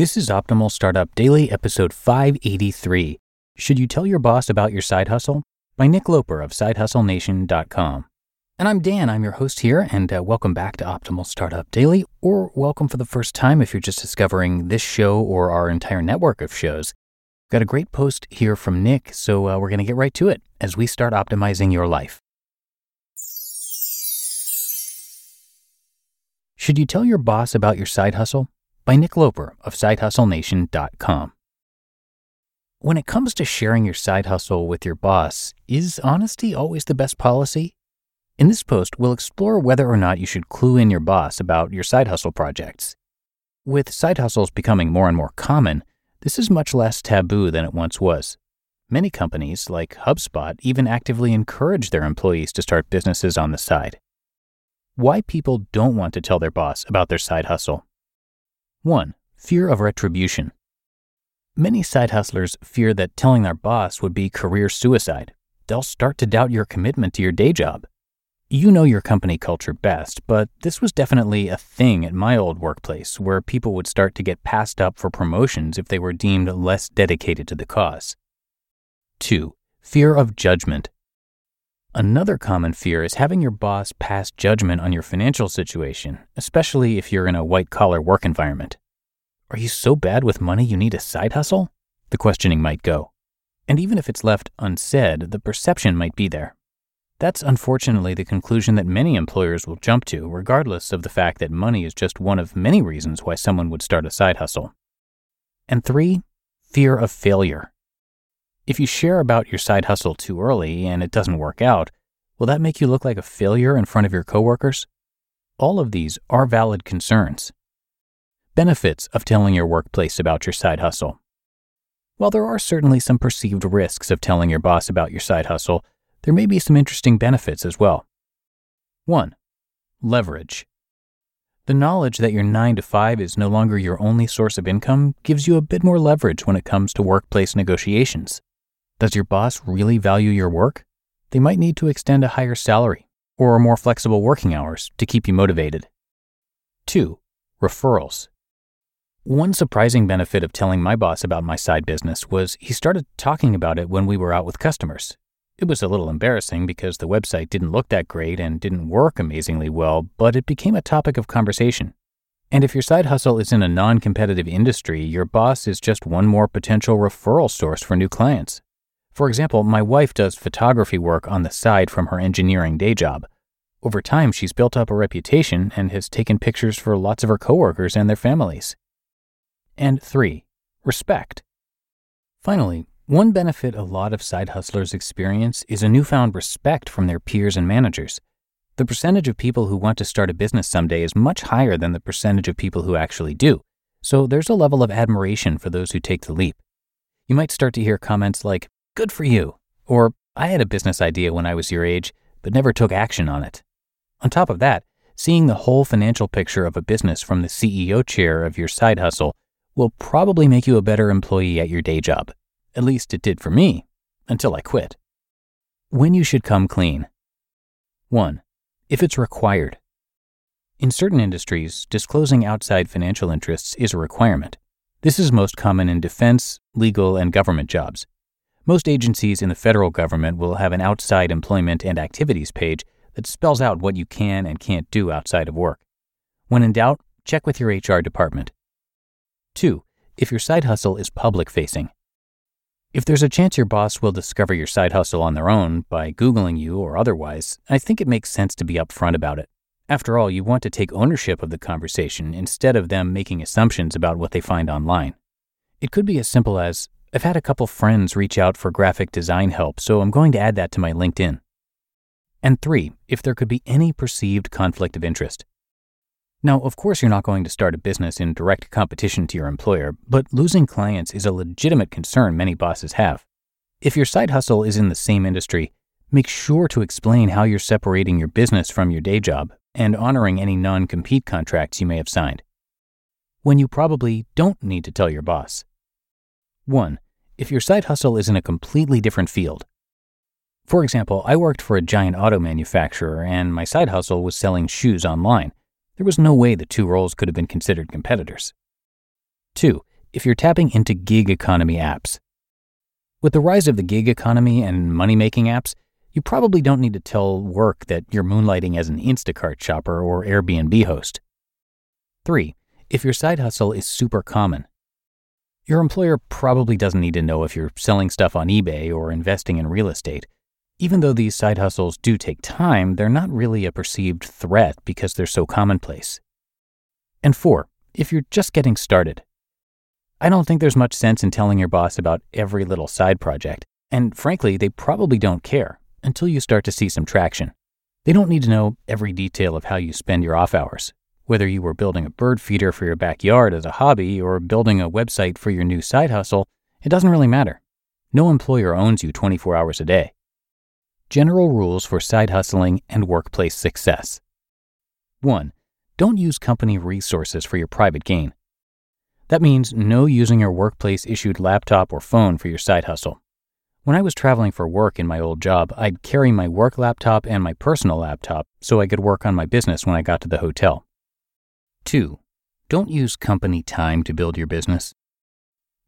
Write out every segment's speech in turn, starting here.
This is Optimal Startup Daily, episode 583. Should you tell your boss about your side hustle? By Nick Loper of SideHustleNation.com. And I'm Dan, I'm your host here, and uh, welcome back to Optimal Startup Daily, or welcome for the first time if you're just discovering this show or our entire network of shows. Got a great post here from Nick, so uh, we're going to get right to it as we start optimizing your life. Should you tell your boss about your side hustle? By Nick Loper of SideHustleNation.com. When it comes to sharing your side hustle with your boss, is honesty always the best policy? In this post, we'll explore whether or not you should clue in your boss about your side hustle projects. With side hustles becoming more and more common, this is much less taboo than it once was. Many companies, like HubSpot, even actively encourage their employees to start businesses on the side. Why people don't want to tell their boss about their side hustle 1. Fear of retribution. Many side hustlers fear that telling their boss would be career suicide. They'll start to doubt your commitment to your day job. You know your company culture best, but this was definitely a thing at my old workplace where people would start to get passed up for promotions if they were deemed less dedicated to the cause. 2. Fear of judgment. Another common fear is having your boss pass judgment on your financial situation, especially if you're in a white collar work environment. Are you so bad with money you need a side hustle? The questioning might go. And even if it's left unsaid, the perception might be there. That's unfortunately the conclusion that many employers will jump to, regardless of the fact that money is just one of many reasons why someone would start a side hustle. And three, fear of failure. If you share about your side hustle too early and it doesn't work out, will that make you look like a failure in front of your coworkers? All of these are valid concerns. Benefits of telling your workplace about your side hustle. While there are certainly some perceived risks of telling your boss about your side hustle, there may be some interesting benefits as well. 1. Leverage. The knowledge that your 9 to 5 is no longer your only source of income gives you a bit more leverage when it comes to workplace negotiations. Does your boss really value your work? They might need to extend a higher salary or more flexible working hours to keep you motivated. 2. Referrals. One surprising benefit of telling my boss about my side business was he started talking about it when we were out with customers. It was a little embarrassing because the website didn't look that great and didn't work amazingly well, but it became a topic of conversation. And if your side hustle is in a non competitive industry, your boss is just one more potential referral source for new clients. For example, my wife does photography work on the side from her engineering day job. Over time, she's built up a reputation and has taken pictures for lots of her coworkers and their families. And three, respect. Finally, one benefit a lot of side hustlers experience is a newfound respect from their peers and managers. The percentage of people who want to start a business someday is much higher than the percentage of people who actually do, so there's a level of admiration for those who take the leap. You might start to hear comments like, Good for you. Or, I had a business idea when I was your age, but never took action on it. On top of that, seeing the whole financial picture of a business from the CEO chair of your side hustle will probably make you a better employee at your day job. At least it did for me, until I quit. When you should come clean. 1. If it's required. In certain industries, disclosing outside financial interests is a requirement. This is most common in defense, legal, and government jobs. Most agencies in the federal government will have an outside employment and activities page that spells out what you can and can't do outside of work. When in doubt, check with your HR department. 2. If your side hustle is public facing. If there's a chance your boss will discover your side hustle on their own by Googling you or otherwise, I think it makes sense to be upfront about it. After all, you want to take ownership of the conversation instead of them making assumptions about what they find online. It could be as simple as I've had a couple friends reach out for graphic design help, so I'm going to add that to my LinkedIn. And three, if there could be any perceived conflict of interest. Now, of course, you're not going to start a business in direct competition to your employer, but losing clients is a legitimate concern many bosses have. If your side hustle is in the same industry, make sure to explain how you're separating your business from your day job and honoring any non compete contracts you may have signed. When you probably don't need to tell your boss. 1. If your side hustle is in a completely different field. For example, I worked for a giant auto manufacturer and my side hustle was selling shoes online there was no way the two roles could have been considered competitors. 2. If you're tapping into gig economy apps. With the rise of the gig economy and money making apps, you probably don't need to tell work that you're moonlighting as an Instacart shopper or Airbnb host. 3. If your side hustle is super common. Your employer probably doesn't need to know if you're selling stuff on eBay or investing in real estate even though these side hustles do take time, they're not really a perceived threat because they're so commonplace. And four, if you're just getting started. I don't think there's much sense in telling your boss about every little side project, and frankly, they probably don't care until you start to see some traction. They don't need to know every detail of how you spend your off hours, whether you were building a bird feeder for your backyard as a hobby or building a website for your new side hustle, it doesn't really matter. No employer owns you 24 hours a day. General rules for side hustling and workplace success. 1. Don't use company resources for your private gain. That means no using your workplace issued laptop or phone for your side hustle. When I was traveling for work in my old job, I'd carry my work laptop and my personal laptop so I could work on my business when I got to the hotel. 2. Don't use company time to build your business.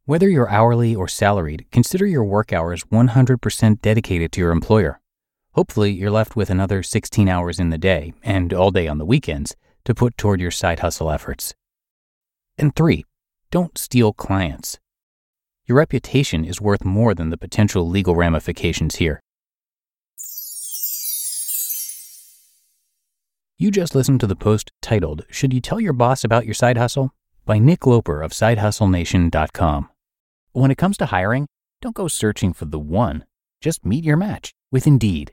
Whether you're hourly or salaried, consider your work hours 100% dedicated to your employer. Hopefully, you're left with another 16 hours in the day and all day on the weekends to put toward your side hustle efforts. And three, don't steal clients. Your reputation is worth more than the potential legal ramifications here. You just listened to the post titled, Should You Tell Your Boss About Your Side Hustle? by Nick Loper of SideHustleNation.com. When it comes to hiring, don't go searching for the one, just meet your match with Indeed.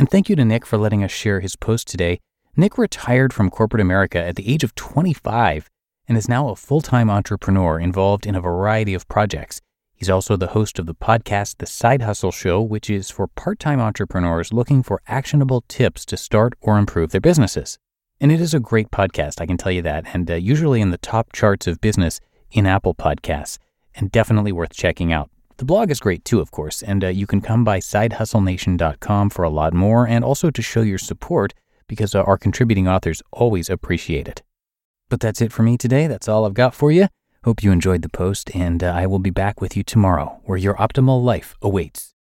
And thank you to Nick for letting us share his post today. Nick retired from corporate America at the age of 25 and is now a full time entrepreneur involved in a variety of projects. He's also the host of the podcast The Side Hustle Show, which is for part time entrepreneurs looking for actionable tips to start or improve their businesses. And it is a great podcast, I can tell you that, and uh, usually in the top charts of business in Apple Podcasts, and definitely worth checking out. The blog is great too, of course, and uh, you can come by sidehustlenation.com for a lot more and also to show your support because uh, our contributing authors always appreciate it. But that's it for me today. That's all I've got for you. Hope you enjoyed the post, and uh, I will be back with you tomorrow where your optimal life awaits.